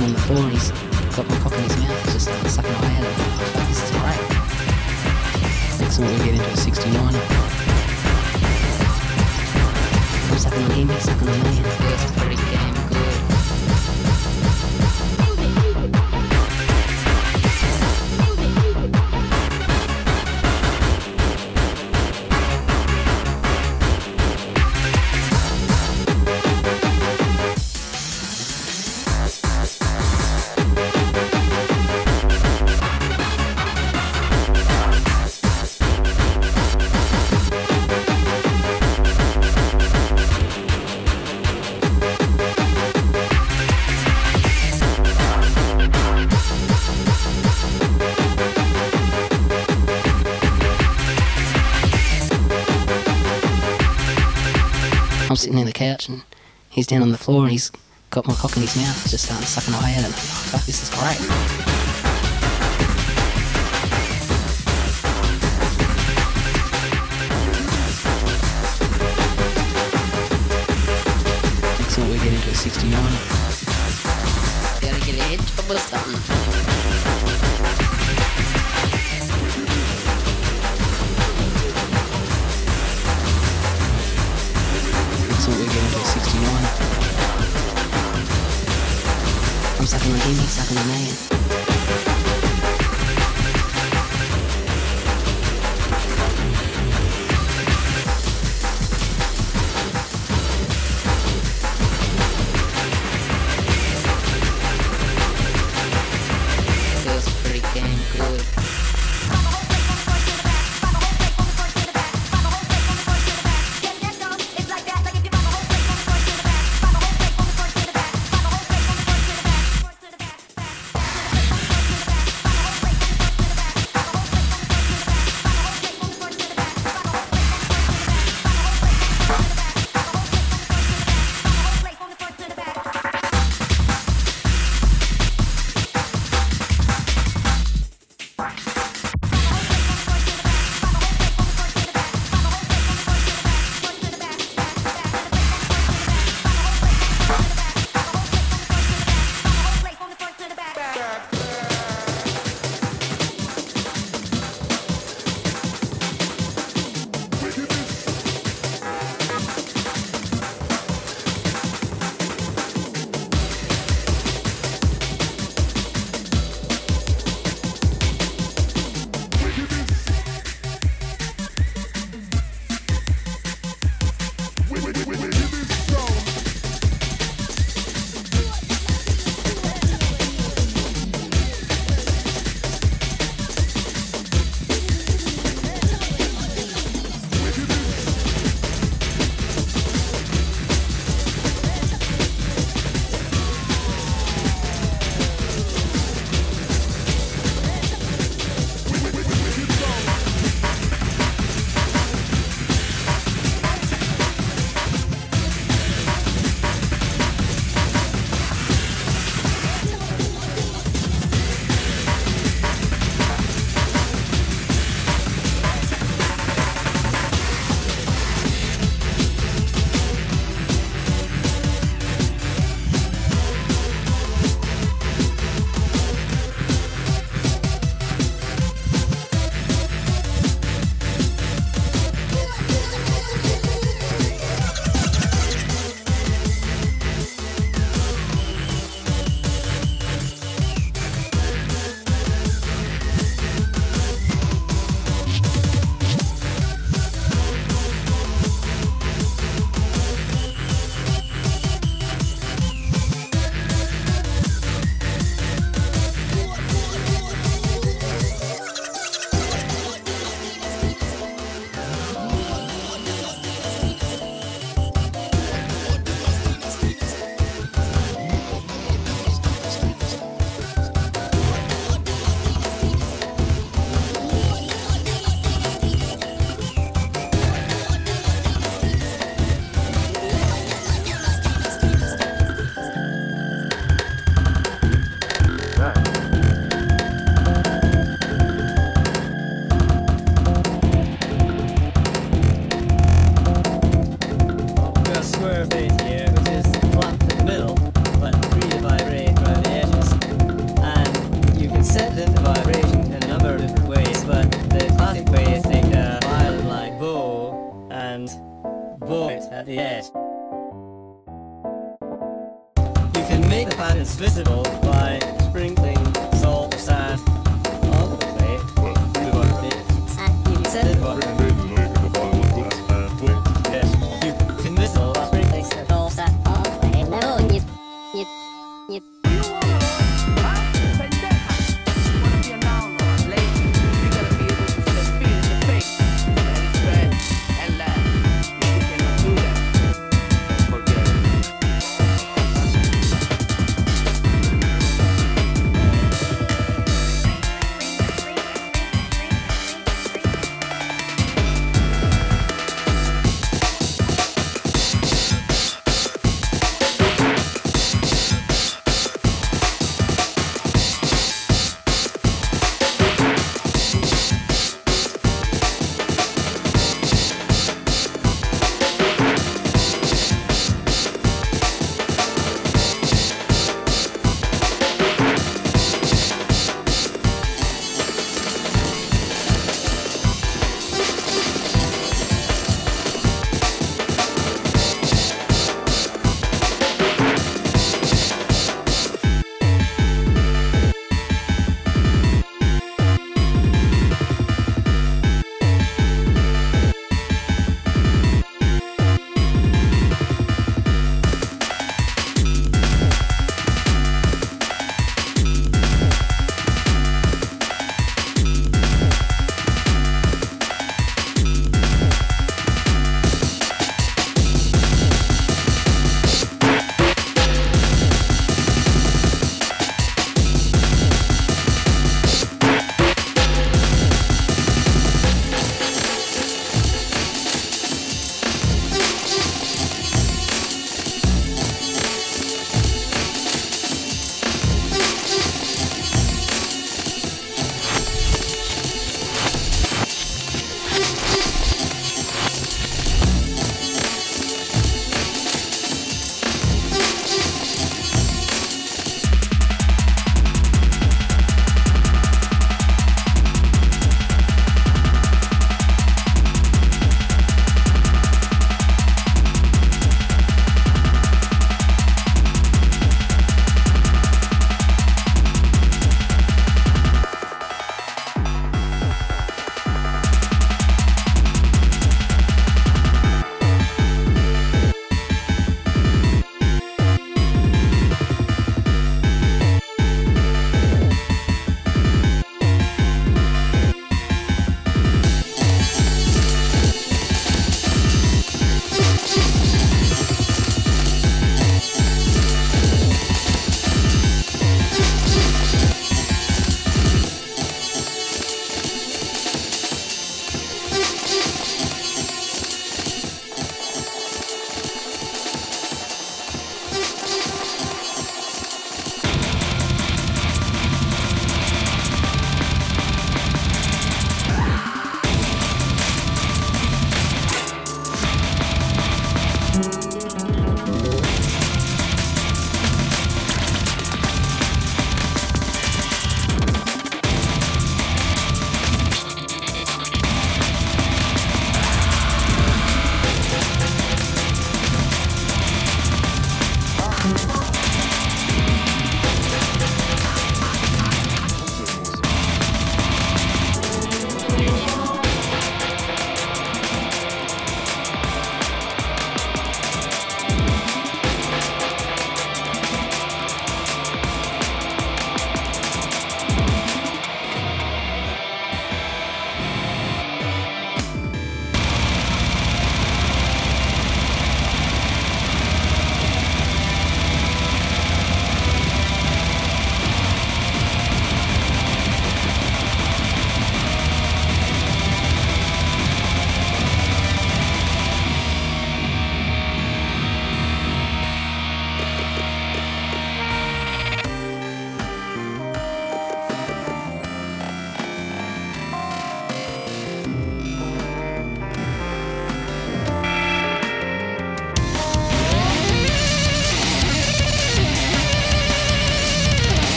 there on the floor and he's got my cock in his mouth, just like sucking this is great. We get into a 69. I'm sucking on him, he's sucking on me. Sitting in the couch and he's down on the floor and he's got my cock in his mouth, just starting sucking away at it. Oh, fuck, this is great. Next one we get into at 69. Gotta get a job or something. 69. I'm sucking him, he's sucking on me.